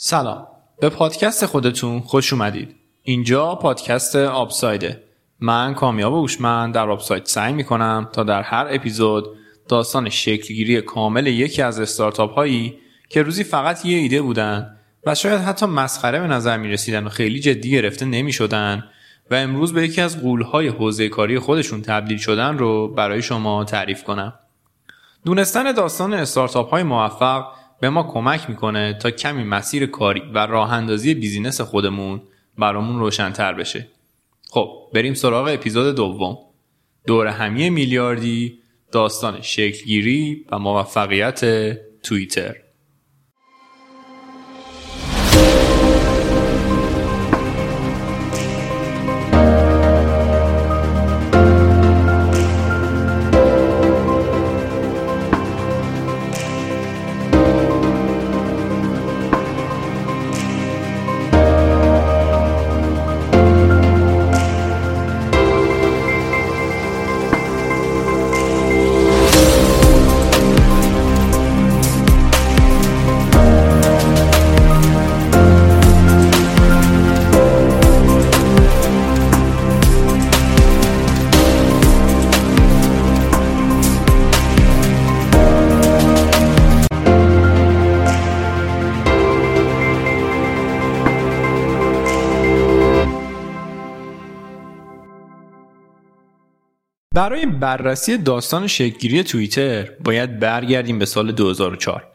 سلام. به پادکست خودتون خوش اومدید. اینجا پادکست آبسایده. من کامیاب اوشمن در آبساید سعی می‌کنم تا در هر اپیزود داستان شکلگیری کامل یکی از استارتاپ هایی که روزی فقط یه ایده بودن و شاید حتی مسخره به نظر می رسیدن و خیلی جدی گرفته نمی شدن و امروز به یکی از قولهای حوزه کاری خودشون تبدیل شدن رو برای شما تعریف کنم. دونستن داستان استارتاپ های موفق به ما کمک می‌کنه تا کمی مسیر کاری و راه اندازی بیزینس خودمون برامون روشنتر بشه. خب بریم سراغ اپیزود دوم. دور همی میلیاردی داستان شکلگیری و موفقیت توییتر برای بررسی داستان شکلگیری توییتر باید برگردیم به سال 2004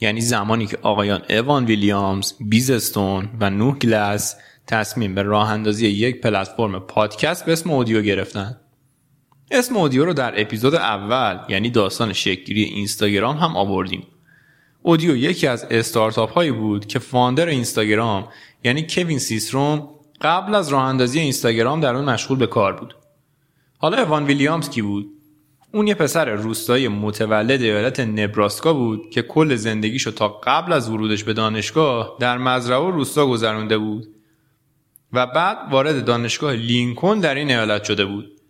یعنی زمانی که آقایان اوان ویلیامز، بیزستون و نوح گلس تصمیم به راه اندازی یک پلتفرم پادکست به اسم اودیو گرفتن. اسم اودیو رو در اپیزود اول یعنی داستان شکلگیری اینستاگرام هم آوردیم. اودیو یکی از استارتاپ هایی بود که فاندر اینستاگرام یعنی کوین سیسروم قبل از راه اندازی اینستاگرام در اون مشغول به کار بود. حالا اوان ویلیامز کی بود؟ اون یه پسر روستایی متولد ایالت نبراسکا بود که کل زندگیشو تا قبل از ورودش به دانشگاه در مزرعه و روستا گذرونده بود و بعد وارد دانشگاه لینکن در این ایالت شده بود.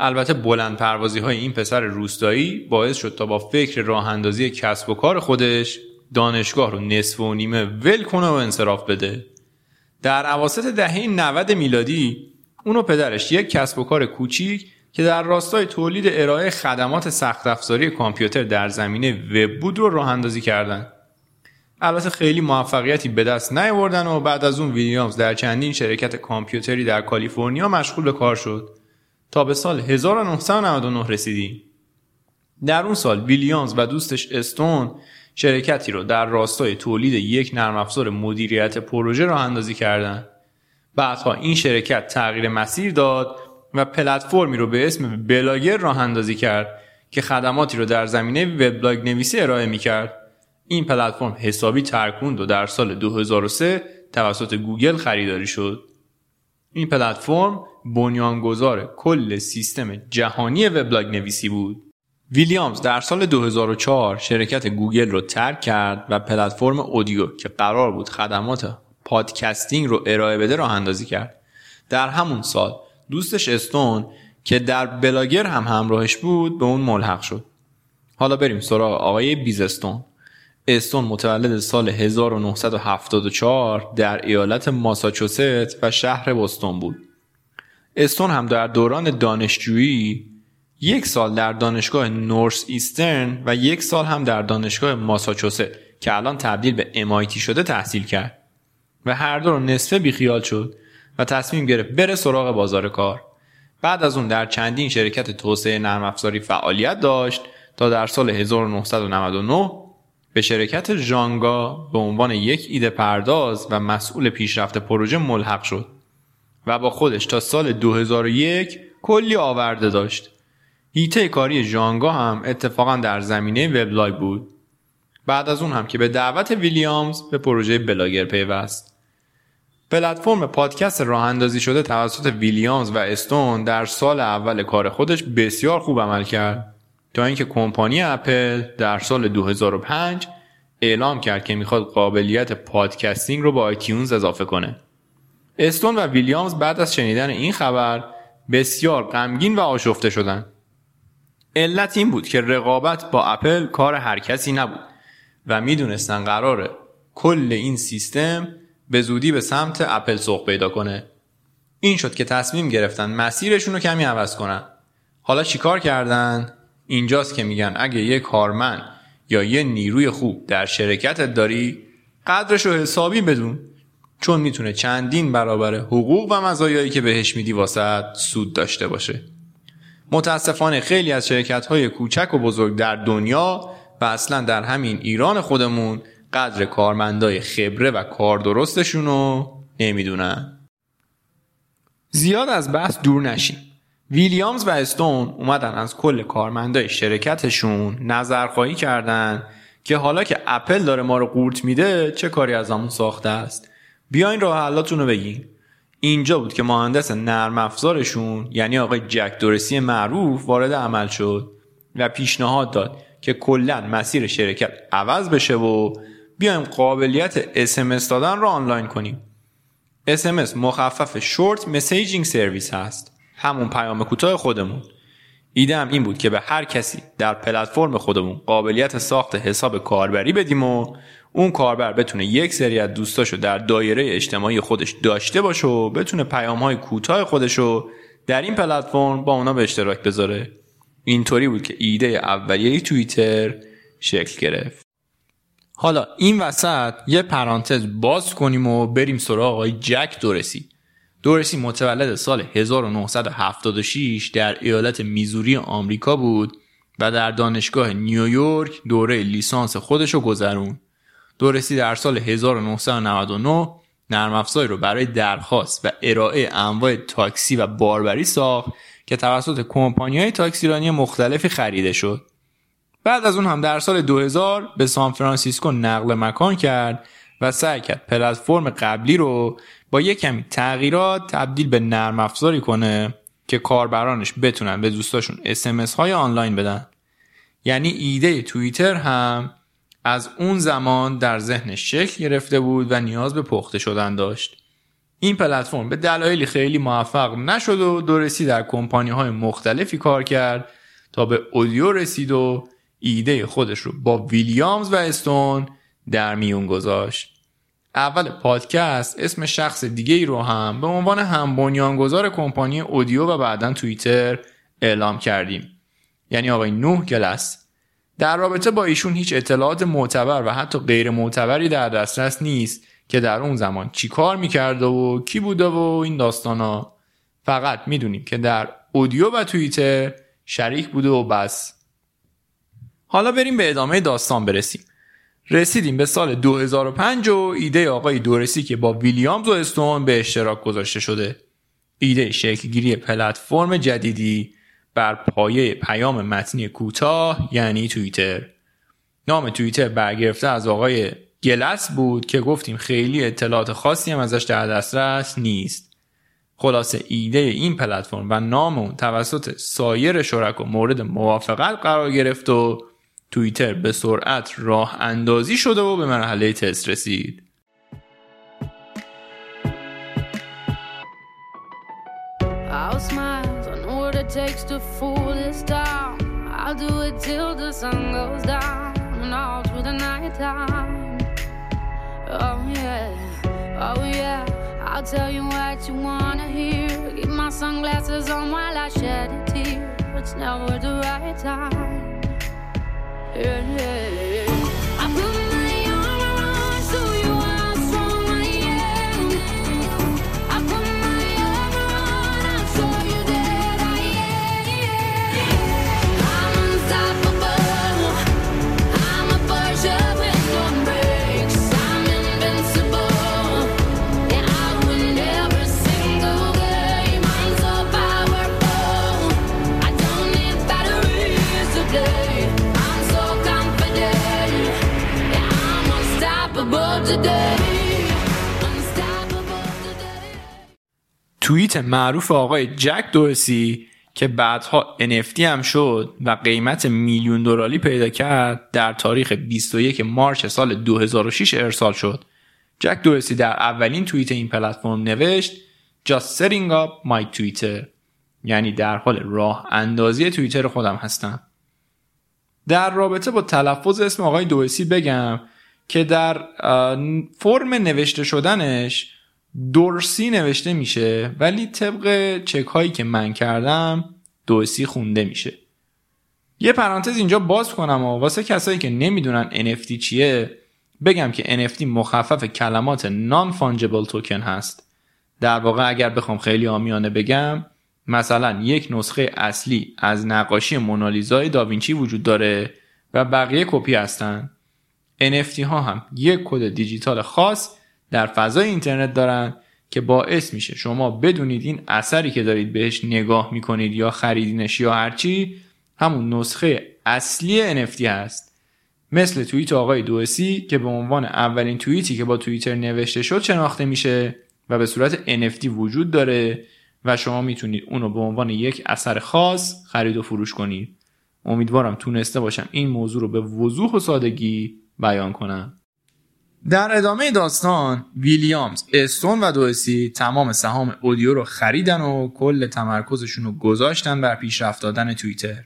البته بلند پروازی های این پسر روستایی باعث شد تا با فکر راه اندازی کسب و کار خودش دانشگاه رو نصف و نیمه ول کنه و انصراف بده. در عواسط دهه 90 میلادی اونو پدرش یک کسب و کار کوچیک که در راستای تولید ارائه خدمات سخت افزاری کامپیوتر در زمینه وب بود رو راه اندازی کردن. البته خیلی موفقیتی به دست نیاوردن و بعد از اون ویلیامز در چندین شرکت کامپیوتری در کالیفرنیا مشغول به کار شد تا به سال 1999 رسیدیم. در اون سال ویلیامز و دوستش استون شرکتی رو در راستای تولید یک نرم افزار مدیریت پروژه راه اندازی کردند. بعدها این شرکت تغییر مسیر داد و پلتفرمی رو به اسم بلاگر راه اندازی کرد که خدماتی رو در زمینه وبلاگ نویسی ارائه می کرد. این پلتفرم حسابی ترکوند و در سال 2003 توسط گوگل خریداری شد. این پلتفرم بنیانگذار کل سیستم جهانی وبلاگ نویسی بود. ویلیامز در سال 2004 شرکت گوگل رو ترک کرد و پلتفرم Odeo که قرار بود خدمات podcasting رو ارائه بده راه اندازی کرد. در همون سال دوستش استون که در بلاگر هم همراهش بود به اون ملحق شد. حالا بریم سراغ آقای بیز استون. استون متولد سال 1974 در ایالت ماساچوست و شهر بوستون بود. استون هم در دوران دانشجویی یک سال در دانشگاه نورس ایسترن و یک سال هم در دانشگاه ماساچوست که الان تبدیل به MIT شده تحصیل کرد. و هر دو رو نصفه بیخیال شد و تصمیم گرفت بره سراغ بازار کار بعد از اون در چندین شرکت توسعه نرم افزاری فعالیت داشت تا در سال 1999 به شرکت ژانگا به عنوان یک ایده پرداز و مسئول پیشرفت پروژه ملحق شد و با خودش تا سال 2001 کلی آورده داشت. حیطه کاری Xanga هم اتفاقا در زمینه وبلاگ بود. بعد از اون هم که به دعوت ویلیامز به پروژه بلاگر پیوست. پلتفرم پادکست راه اندازی شده توسط ویلیامز و استون در سال اول کار خودش بسیار خوب عمل کرد تا اینکه کمپانی اپل در سال 2005 اعلام کرد که می‌خواد قابلیت podcasting رو به iTunes اضافه کنه. استون و ویلیامز بعد از شنیدن این خبر بسیار غمگین و آشفته شدند. علت این بود که رقابت با اپل کار هر کسی نبود و می‌دونستن قراره کل این سیستم به زودی به سمت اپل سوق پیدا کنه. این شد که تصمیم گرفتن مسیرشون رو کمی عوض کنن. حالا چیکار کردن؟ اینجاست که میگن اگه یه کارمند یا یه نیروی خوب در شرکتت داری قدرش رو حسابی بدون چون می‌تونه چندین برابر حقوق و مزایایی که بهش میدی واسه سود داشته باشه. متاسفانه خیلی از شرکت های کوچک و بزرگ در دنیا و اصلا در همین ایران خودمون قدر کارمندای خبره و کار درستشون رو نمی‌دونن. زیاد از بحث دور نشیم ویلیامز و استون اومدن از کل کارمندای شرکتشون نظرخواهی کردن که حالا که اپل داره ما رو قورت میده چه کاری ازمون ساخته است؟ بیاین راه حلاتون رو بگین. اینجا بود که مهندس نرم افزارشون یعنی آقای جک دورسی معروف وارد عمل شد و پیشنهاد داد که کلا مسیر شرکت عوض بشه و بیایم قابلیت SMS دادن رو آنلاین کنیم. SMS مخفف Short Messaging Service هست. همون پیام کوتاه خودمون. ایدم این بود که به هر کسی در پلتفرم خودمون قابلیت ساخت حساب کاربری بدیم و اون کاربر بتونه یک سری از دوستاشو در دایره اجتماعی خودش داشته باشه و بتونه پیام های کوتاه خودشو در این پلتفرم با اونا به اشتراک بذاره. اینطوری بود که ایده اولیه توییتر شکل گرفت. حالا این وسط یه پرانتز باز کنیم و بریم سراغ آقای جک دورسی دورسی متولد سال 1976 در ایالت میزوری آمریکا بود و در دانشگاه نیویورک دوره لیسانس خودشو گذرون دورسی در سال 1999 نرم افزاری رو برای درخواست و ارائه انواع تاکسی و باربری ساخت که توسط کمپانی های تاکسیرانی مختلفی خریده شد. بعد از اون هم در سال 2000 به سان فرانسیسکو نقل مکان کرد و سعی کرد پلتفرم قبلی رو با یک کمی تغییرات تبدیل به نرم افزاری کنه که کاربرانش بتونن به دوستاشون اسمس های آنلاین بدن. یعنی ایده توییتر هم از اون زمان در ذهنش شکل گرفته بود و نیاز به پخته شدن داشت. این پلتفرم به دلایلی خیلی موفق نشد و دورسی در کمپانی های مختلفی کار کرد تا به اودیو رسید و ایده خودش رو با ویلیامز و استون در میون گذاشت. اول پادکست اسم شخص دیگه ای رو هم به عنوان هم بنیانگذار کمپانی اودیو و بعدا توییتر اعلام کردیم. یعنی آقای نوح گلس در رابطه با ایشون هیچ اطلاعات معتبر و حتی غیر معتبری در دسترس نیست که در اون زمان چی کار می‌کرده و کی بوده و این داستانا فقط می‌دونیم که در اودیو و توییتر شریک بوده و بس حالا بریم به ادامه داستان برسیم. رسیدیم به سال 2005 و ایده آقای دورسی که با ویلیامز و استون به اشتراک گذاشته شده. ایده شکلگیری پلتفرم جدیدی بر پایه پیام متنی کوتاه یعنی توییتر. نام توییتر برگرفته از آقای گلس بود که گفتیم خیلی اطلاعات خاصی هم ازش در دسترس نیست. خلاصه ایده این پلتفرم و نام اون توسط سایر شرکا مورد موافقت قرار گرفت و توییتر به سرعت راه اندازی شده و به مرحله تست رسید. Oh oh. I'll tell you what you wanna hear. Keep my sunglasses on while I shed a tear. It's never the right time. Yeah, yeah. توییت معروف آقای جک دوسی که بعدها NFT هم شد و قیمت میلیون دلاری پیدا کرد در تاریخ 21 مارچ سال 2006 ارسال شد. جک دوسی در اولین توییت این پلتفرم نوشت Just setting up my Twitter یعنی در حال راه اندازی توییتر خودم هستم. در رابطه با تلفظ اسم آقای دوسی بگم که در فرم نوشته شدنش دورسی نوشته میشه ولی طبق چک هایی که من کردم دوسی خونده میشه. یه پرانتز اینجا باز کنم و واسه کسایی که نمی‌دونن NFT چیه بگم که NFT مخفف کلمات نان فانجبل توکن هست. در واقع اگر بخوام خیلی آمیانه بگم مثلا یک نسخه اصلی از نقاشی مونالیزای داوینچی وجود داره و بقیه کپی هستن. NFT ها هم یک کد دیجیتال خاص در فضای اینترنت دارن که باعث میشه شما بدونید این اثری که دارید بهش نگاه می‌کنید یا خریدینش یا هرچی همون نسخه اصلی NFT هست. مثل توییت آقای دوسی که به عنوان اولین توییتی که با توییتر نوشته شد شناخته میشه و به صورت NFT وجود داره و شما می‌تونید اونو به عنوان یک اثر خاص خرید و فروش کنید. امیدوارم تونسته باشم این موضوع رو به وضوح و سادگی بیان کنم. در ادامه داستان ویلیامز، استون و دوسی تمام سهام اودیو رو خریدن و کل تمرکزشون رو گذاشتن بر پیشرفت دادن توییتر.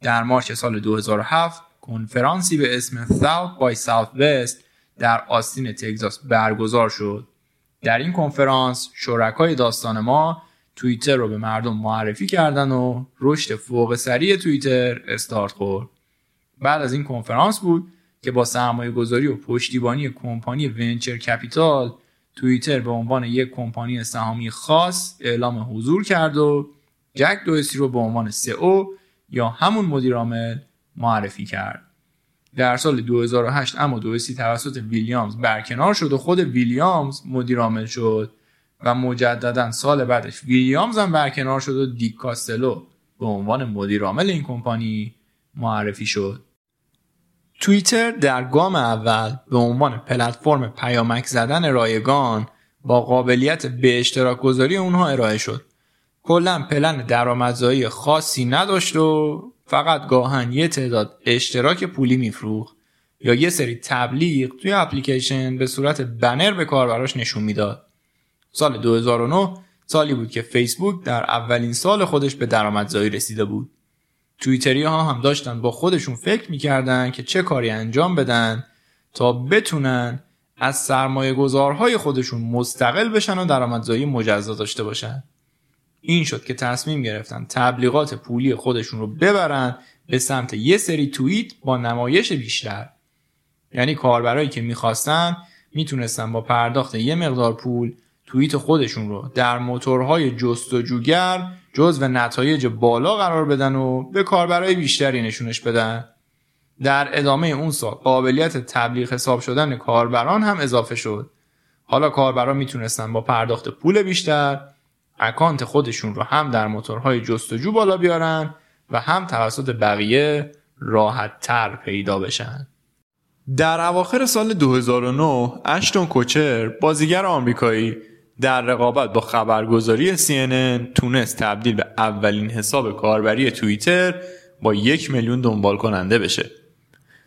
در مارچ سال 2007 کنفرانسی به اسم South by Southwest در آستین تگزاس برگزار شد. در این کنفرانس شرکای داستان ما توییتر رو به مردم معرفی کردن و رشد فوق سریع توییتر استارت خورد. بعد از این کنفرانس بود که با سرمایه گذاری و پشتیبانی کمپانی ونچر کپیتال توییتر به عنوان یک کمپانی سهامی خاص اعلام حضور کرد و جک دویسی رو به عنوان او یا همون مدیر عامل معرفی کرد. در سال 2008 اما دویسی توسط ویلیامز برکنار شد و خود ویلیامز مدیر عامل شد و مجددا سال بعدش ویلیامز هم برکنار شد و دیک کاستلو به عنوان مدیر عامل این کمپانی معرفی شد. توییتر در گام اول به عنوان پلتفرم پیامک زدن رایگان با قابلیت به اشتراک گذاری اونها ارائه شد. کلا پلن درآمدزایی خاصی نداشت و فقط گاهن یه تعداد اشتراک پولی میفروخت یا یه سری تبلیغ توی اپلیکیشن به صورت بنر به کاربراش نشون می‌داد. سال 2009 سالی بود که فیسبوک در اولین سال خودش به درآمدزایی رسیده بود. تویتری ها هم داشتن با خودشون فکر می‌کردن که چه کاری انجام بدن تا بتونن از سرمایه گذارهای خودشون مستقل بشن و درآمدزایی مجزا داشته باشن. این شد که تصمیم گرفتن تبلیغات پولی خودشون رو ببرن به سمت یه سری توییت با نمایش بیشتر. یعنی کاربرایی که می‌خواستن می‌تونستن با پرداخت یه مقدار پول توییت خودشون رو. در موتورهای جستجوگر و نتایج بالا قرار بدن و به کاربرای بیشتری نشونش بدن. در ادامه اون سال قابلیت تبلیغ حساب شدن کاربران هم اضافه شد. حالا کاربران می‌تونستن با پرداخت پول بیشتر اکانت خودشون رو هم در موتورهای جستجو بالا بیارن و هم توسط بقیه راحت تر پیدا بشن. در اواخر سال 2009 اشتون کوچر بازیگر آمریکایی در رقابت با خبرگزاری CNN تونست تبدیل به اولین حساب کاربری توییتر با یک میلیون دنبال کننده بشه.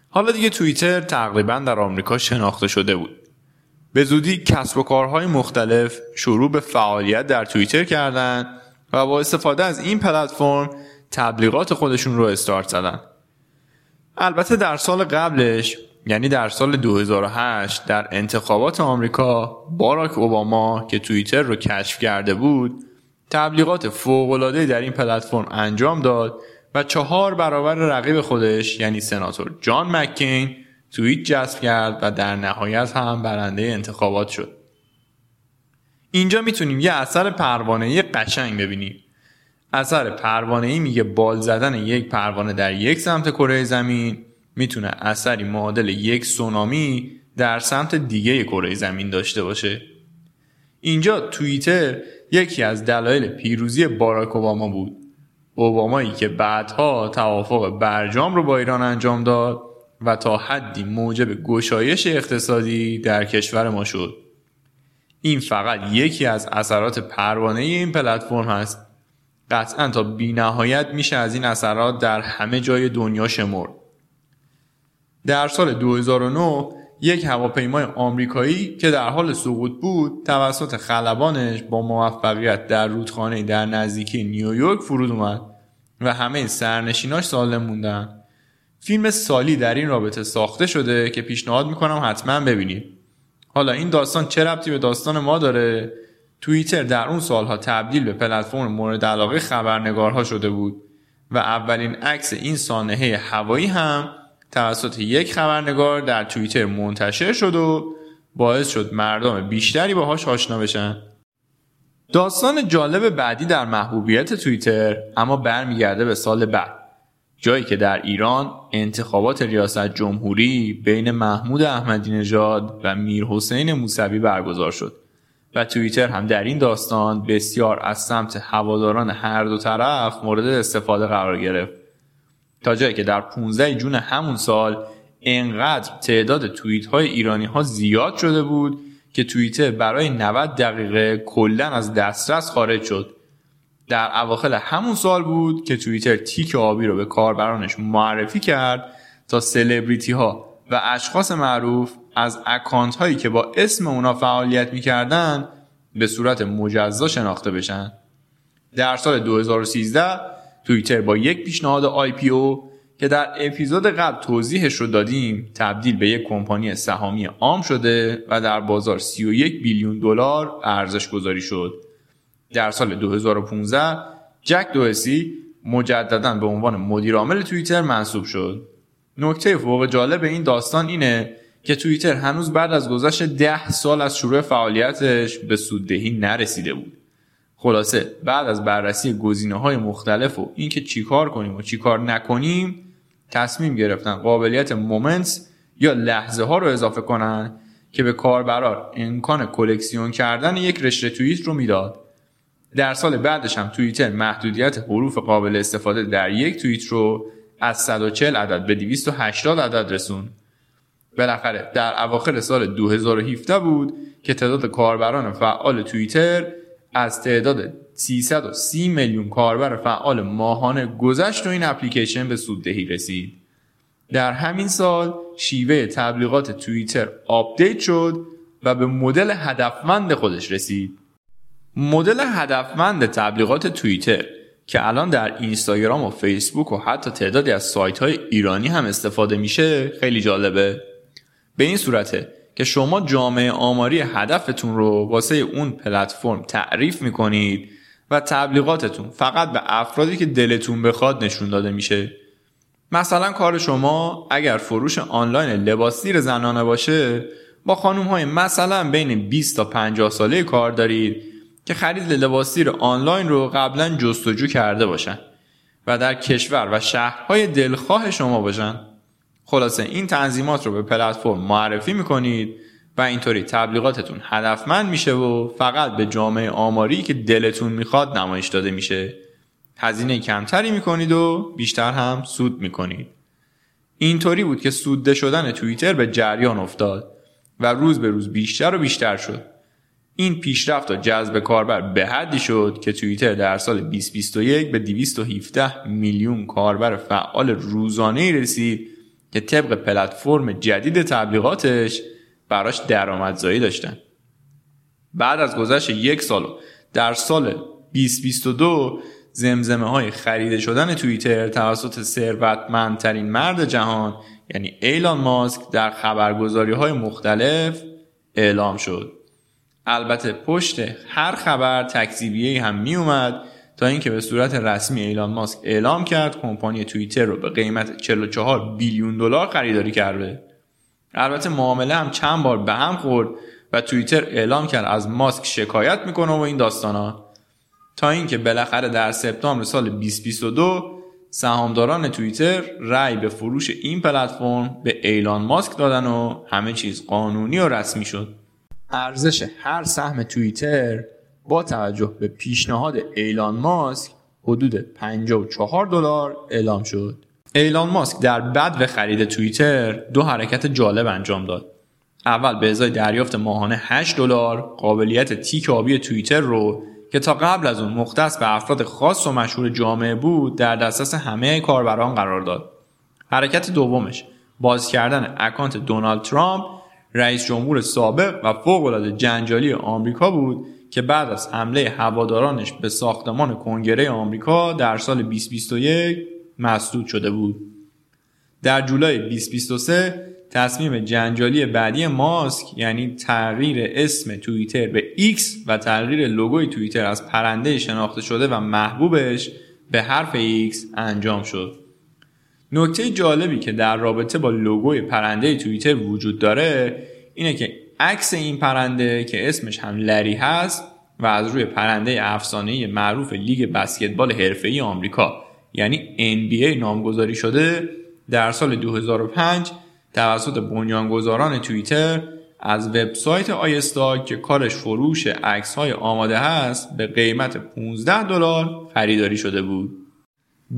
حالا دیگه توییتر تقریبا در آمریکا شناخته شده بود. به زودی کسب و کارهای مختلف شروع به فعالیت در توییتر کردند و با استفاده از این پلتفرم تبلیغات خودشون رو استارت زدن. البته در سال قبلش یعنی در سال 2008 در انتخابات آمریکا باراک اوباما که توییتر رو کشف کرده بود تبلیغات فوق‌العاده در این پلتفرم انجام داد و چهار برابر رقیب خودش یعنی سناتور جان مکین توییت جذب کرد و در نهایت هم برنده انتخابات شد. اینجا می‌تونیم یه اثر پروانه قشنگ ببینیم. اثر پروانه میگه بال زدن یک پروانه در یک سمت کره زمین می‌تونه اثری معادل یک سونامی در سمت دیگه کره زمین داشته باشه؟ اینجا توییتر یکی از دلایل پیروزی باراک اوباما بود. اوبامایی که بعدها توافق برجام رو با ایران انجام داد و تا حدی موجب گشایش اقتصادی در کشور ما شد. این فقط یکی از اثرات پروانه این پلتفرم هست. قطعا تا بی نهایت میشه از این اثرات در همه جای دنیا شمرد. در سال 2009 یک هواپیمای آمریکایی که در حال سقوط بود توسط خلبانش با موفقیت در رودخانه در نزدیکی نیویورک فرود اومد و همه سرنشیناش سالم موندن. فیلم سالی در این رابطه ساخته شده که پیشنهاد می‌کنم حتما ببینید. حالا این داستان چه ربطی به داستان ما داره؟ توییتر در اون سالها تبدیل به پلتفرم مورد علاقه خبرنگارها شده بود و اولین عکس این سانحه هوایی هم توسط یک خبرنگار در توییتر منتشر شد و باعث شد مردم بیشتری باهاش آشنا بشن. داستان جالب بعدی در محبوبیت توییتر اما برمیگرده به سال بعد جایی که در ایران انتخابات ریاست جمهوری بین محمود احمدی نژاد و میر حسین موسوی برگزار شد و توییتر هم در این داستان بسیار از سمت هواداران هر دو طرف مورد استفاده قرار گرفت. تا جایی که در 15 جون همون سال انقدر تعداد توییت های ایرانی ها زیاد شده بود که توییتر برای 90 دقیقه کلا از دسترس خارج شد. در اواخر همون سال بود که توییتر تیک آبی رو به کاربرانش معرفی کرد تا سلبریتی ها و اشخاص معروف از اکانت هایی که با اسم اونا فعالیت می‌کردن به صورت مجزا شناخته بشن. در سال 2013 توییتر با یک پیشنهاد IPO که در اپیزود قبل توضیحش رو دادیم تبدیل به یک کمپانی سهامی عام شده و در بازار 31 بیلیون دلار ارزش گذاری شد. در سال 2015 جک دورسی مجددا به عنوان مدیر عامل توییتر منصوب شد. نکته فوق جالب این داستان اینه که توییتر هنوز بعد از گذشت ده سال از شروع فعالیتش به سوددهی نرسیده بود. خلاصه بعد از بررسی گزینه های مختلف و اینکه چیکار کنیم و چیکار نکنیم تصمیم گرفتن قابلیت مومنتس یا لحظه ها رو اضافه کنن که به کاربران امکان کلکسیون کردن یک رشته توییت رو می‌داد. در سال بعدش هم توییتر محدودیت حروف قابل استفاده در یک توییت رو از 140 عدد به 280 عدد رسوند بالاخره در اواخر سال 2017 بود که تعداد کاربران فعال توییتر از تعداد 330 میلیون کاربر فعال ماهانه گذشت و این اپلیکیشن به سوددهی رسید. در همین سال شیوه تبلیغات توییتر آپدیت شد و به مدل هدفمند خودش رسید. مدل هدفمند تبلیغات توییتر که الان در اینستاگرام و فیسبوک و حتی تعدادی از سایت های ایرانی هم استفاده میشه خیلی جالبه. به این صورته که شما جامعه آماری هدفتون رو واسه اون پلتفرم تعریف می‌کنید و تبلیغاتتون فقط به افرادی که دلتون بخواد نشون داده میشه. مثلا کار شما اگر فروش آنلاین لباسیر زنانه باشه با خانوم های مثلا بین 20 تا 50 ساله کار دارید که خرید لباسیر آنلاین رو قبلا جستجو کرده باشن و در کشور و شهرهای دلخواه شما باشن. خلاصه این تنظیمات رو به پلتفرم معرفی می‌کنید و اینطوری تبلیغاتتون هدفمند میشه و فقط به جامعه آماری که دلتون می‌خواد نمایش داده میشه. هزینه کمتری می‌کنید و بیشتر هم سود می‌کنید. اینطوری بود که سودده شدن توییتر به جریان افتاد و روز به روز بیشتر و بیشتر شد. این پیشرفت و جذب کاربر به حدی شد که توییتر در سال 2021 به 217 میلیون کاربر فعال روزانه رسید که طبق پلتفرم جدید تبلیغاتش براش درآمدزایی داشتن. بعد از گذشت یک سال در سال 2022 زمزمه های خریده شدن توییتر توسط ثروتمندترین مرد جهان یعنی ایلان ماسک در خبرگزاری های مختلف اعلام شد. البته پشت هر خبر تکذیبیه هم می اومد تا اینکه به صورت رسمی ایلان ماسک اعلام کرد کمپانی توییتر رو به قیمت 44 بیلیون دلار خریداری کرده. البته معامله هم چند بار به هم خورد و توییتر اعلام کرد از ماسک شکایت می‌کنه و این داستانا. تا اینکه بالاخره در سپتامبر سال 2022 سهامداران توییتر رأی به فروش این پلتفرم به ایلان ماسک دادن و همه چیز قانونی و رسمی شد. ارزش هر سهم توییتر با توجه به پیشنهاد ایلان ماسک حدود 54 دلار اعلام شد. ایلان ماسک در بد خرید توییتر دو حرکت جالب انجام داد. اول به ازای دریافت ماهانه 8 دلار قابلیت تیک آبی توییتر رو که تا قبل از اون مختص به افراد خاص و مشهور جامعه بود در دسترس همه کاربران قرار داد. حرکت دومش باز کردن اکانت دونالد ترامپ رئیس جمهور سابق و فوقالعاده جنجالی آمریکا بود که بعد از حمله هوادارانش به ساختمان کنگره آمریکا در سال 2021 مسدود شده بود. در جولای 2023 تصمیم جنجالی بعدی ماسک یعنی تغییر اسم توییتر به X و تغییر لوگوی توییتر از پرنده شناخته شده و محبوبش به حرف X انجام شد. نکته جالبی که در رابطه با لوگوی پرنده توییتر وجود داره اینه که عکس این پرنده که اسمش هم لری هست و از روی پرنده افسانه معروف لیگ بسکتبال حرفه‌ای آمریکا یعنی NBA نامگذاری شده در سال 2005 توسط بنیانگذاران توییتر از وبسایت آیستاک که کارش فروش عکس های آماده هست به قیمت 15 دلار خریداری شده بود.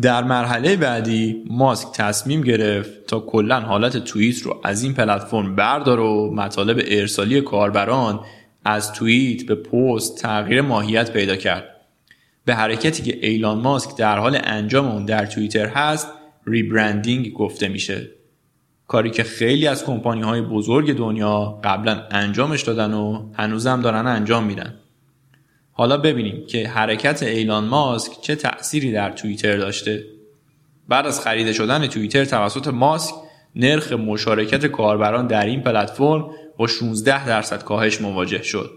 در مرحله بعدی ماسک تصمیم گرفت تا کلا حالت توییت رو از این پلتفرم بردار و مطالب ارسالی کاربران از توییت به پست تغییر ماهیت پیدا کرد. به حرکتی که ایلان ماسک در حال انجام اون در توییتر هست ریبرندینگ گفته میشه. کاری که خیلی از کمپانی های بزرگ دنیا قبلا انجامش دادن و هنوزم دارن انجام میدن. حالا ببینیم که حرکت ایلان ماسک چه تأثیری در توییتر داشته. بعد از خریده شدن توییتر توسط ماسک نرخ مشارکت کاربران در این پلتفرم با 16 درصد کاهش مواجه شد.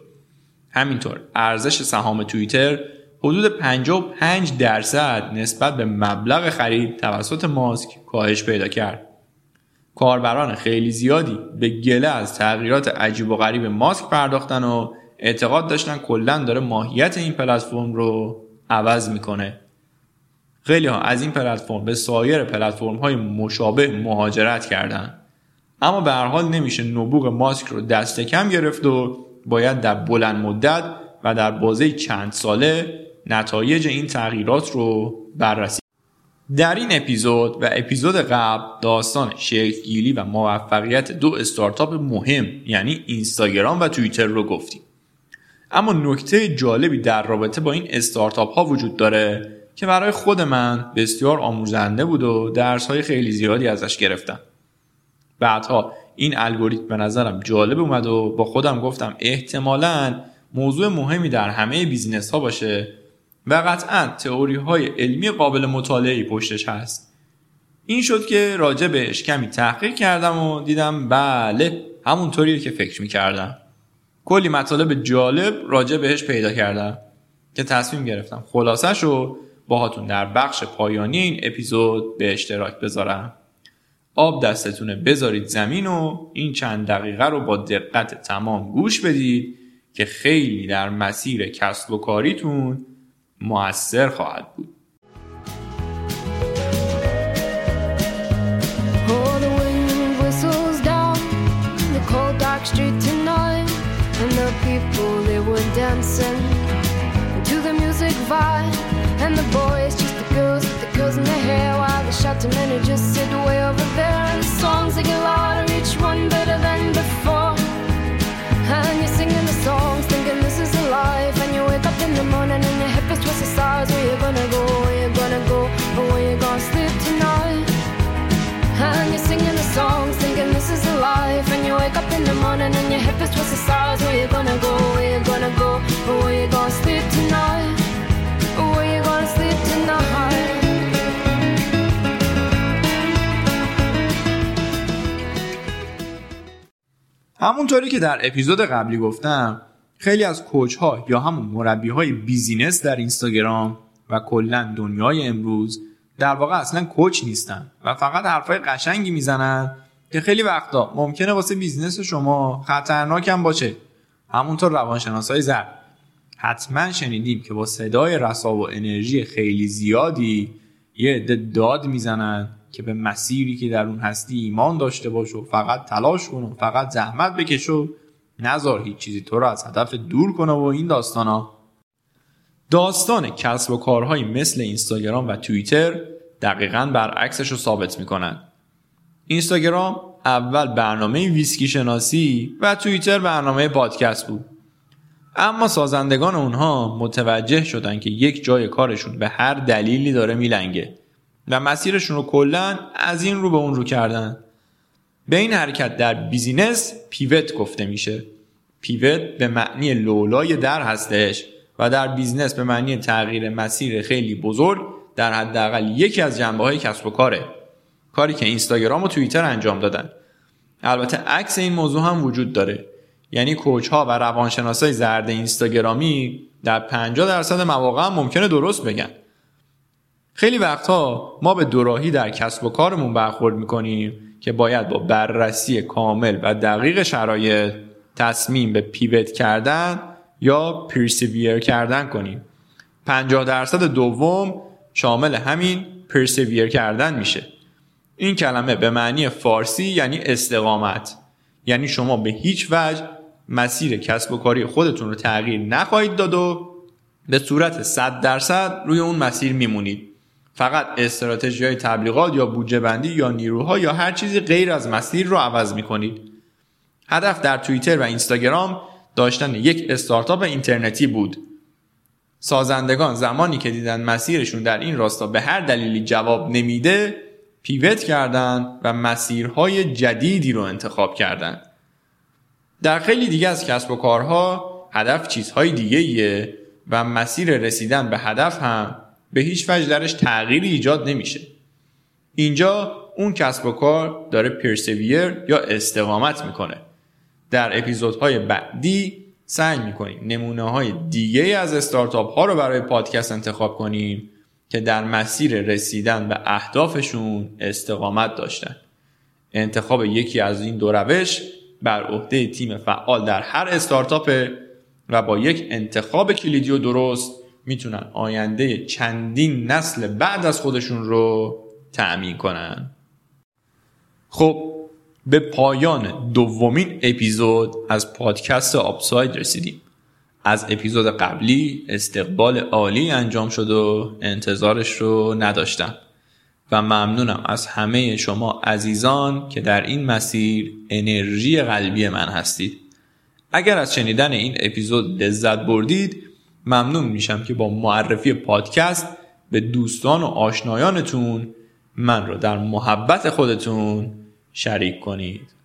همینطور ارزش سهام توییتر حدود 55 درصد نسبت به مبلغ خرید توسط ماسک کاهش پیدا کرد. کاربران خیلی زیادی به گله از تغییرات عجیب و غریب ماسک پرداختن و اعتقاد داشتن کلا داره ماهیت این پلتفرم رو عوض می‌کنه. خیلی ها از این پلتفرم به سایر پلتفرم های مشابه مهاجرت کردن. اما به هر حال نمیشه نبوغ ماسک رو دست کم گرفت و باید در بلند مدت و در بازه چند ساله نتایج این تغییرات رو بررسی. در این اپیزود و اپیزود قبل داستان شکلگیری و موفقیت دو استارتاپ مهم یعنی اینستاگرام و توییتر رو گفتیم. اما نکته جالبی در رابطه با این استارتاپ ها وجود داره که برای خود من بسیار آموزنده بود و درس های خیلی زیادی ازش گرفتم. بعدها این الگوریتم به نظرم جالب اومد و با خودم گفتم احتمالا موضوع مهمی در همه بیزینس ها باشه و قطعا تئوری های علمی قابل مطالعه پشتش هست. این شد که راجع بهش کمی تحقیق کردم و دیدم بله همونطوریه که فکر می‌کردم. کلی مطالب جالب راجع بهش پیدا کردم که تصمیم گرفتم خلاصش رو باهاتون در بخش پایانی این اپیزود به اشتراک بذارم. آب دستتونه بذارید زمین و این چند دقیقه رو با دقت تمام گوش بدید که خیلی در مسیر کسب و کاریتون موثر خواهد بود. People they were dancing to the music vibe. And the boys, just the girls with the girls in their hair While the men just sit way over there. And the songs they get louder, each one better than before. And you're singing the songs, thinking this is life. And you wake up in the morning and your hip is twisted sides Where you gonna go, where you gonna go, or where you gonna sleep tonight And you're singing the songs, thinking this is a life And you wake up in the morning and your hip is twisted sides Where you gonna go, where you gonna go, where you gonna sleep tonight where you gonna sleep tonight همونطوری که در اپیزود قبلی گفتم خیلی از coach ها یا همون مربی های business در اینستاگرام و کلا دنیای امروز در واقع اصلا coach نیستن و فقط حرفای قشنگی می‌زنن که خیلی وقتا ممکنه واسه business شما خطرناک هم باشه. همونطور روانشناس های زرد حتما شنیدیم که با صدای رسا و انرژی خیلی زیادی یه عده داد می‌زنن که به مسیری که در اون هستی ایمان داشته باش و فقط تلاش کن و فقط زحمت بکش و نزار هیچ چیزی تو رو از هدف دور کنه و این داستان ها داستان کسب و کارهایی مثل اینستاگرام و توییتر دقیقا برعکسش رو ثابت می‌کنن. اینستاگرام اول برنامه ویسکی شناسی و توییتر برنامه پادکست بود. اما سازندگان اونها متوجه شدن که یک جای کارشون به هر دلیلی داره میلنگه و مسیرشون رو کلا از این رو به اون رو کردن. به این حرکت در business pivot گفته میشه. pivot به معنی لولای در هستش. و در business به معنی تغییر مسیر خیلی بزرگ در حداقل یکی از جنبه های کسب و کاره. کاری که اینستاگرام و توییتر انجام دادن. البته عکس این موضوع هم وجود داره. یعنی coach ها و روانشناسای زرد اینستاگرامی در 50 درصد مواقع هم ممکنه درست بگن. خیلی وقتها ما به دوراهی در کسب و کارمون برخورد می‌کنیم که باید با بررسی کامل و دقیق شرایط تصمیم به پیوت کردن یا پرسیویر کردن کنیم. 50 درصد دوم شامل همین پرسیویر کردن میشه. این کلمه به معنی فارسی یعنی استقامت. یعنی شما به هیچ وجه مسیر کسب و کاری خودتون رو تغییر نخواهید داد و به صورت 100 درصد روی اون مسیر میمونید. فقط استراتژی های تبلیغات یا بودجه بندی یا نیروها یا هر چیزی غیر از مسیر رو عوض می‌کنید. هدف در توییتر و اینستاگرام داشتن یک استارتاپ اینترنتی بود سازندگان زمانی که دیدن مسیرشون در این راستا به هر دلیلی جواب نمیده پیوت کردند و مسیرهای جدیدی رو انتخاب کردند. در خیلی دیگه از کسب و کارها هدف چیزهای دیگه ایه و مسیر رسیدن به هدف هم به هیچ وجه درش تغییری ایجاد نمیشه. اینجا اون کسب و کار داره پرسویر یا استقامت می‌کنه. در اپیزودهای بعدی سعی می‌کنیم نمونه های دیگه از استارتاپ ها رو برای پادکست انتخاب کنیم که در مسیر رسیدن به اهدافشون استقامت داشتن. انتخاب یکی از این دو روش بر عهده تیم فعال در هر استارتاپ و با یک انتخاب کلیدی و درست می‌تونن آینده چندین نسل بعد از خودشون رو تأمین کنن. خب به پایان دومین اپیزود از پادکست آپساید رسیدیم. از اپیزود قبلی استقبال عالی انجام شد و انتظارش رو نداشتم. و ممنونم از همه شما عزیزان که در این مسیر انرژی قلبی من هستید. اگر از شنیدن این اپیزود لذت بردید ممنون میشم که با معرفی پادکست به دوستان و آشنایانتون من رو در محبت خودتون شریک کنید.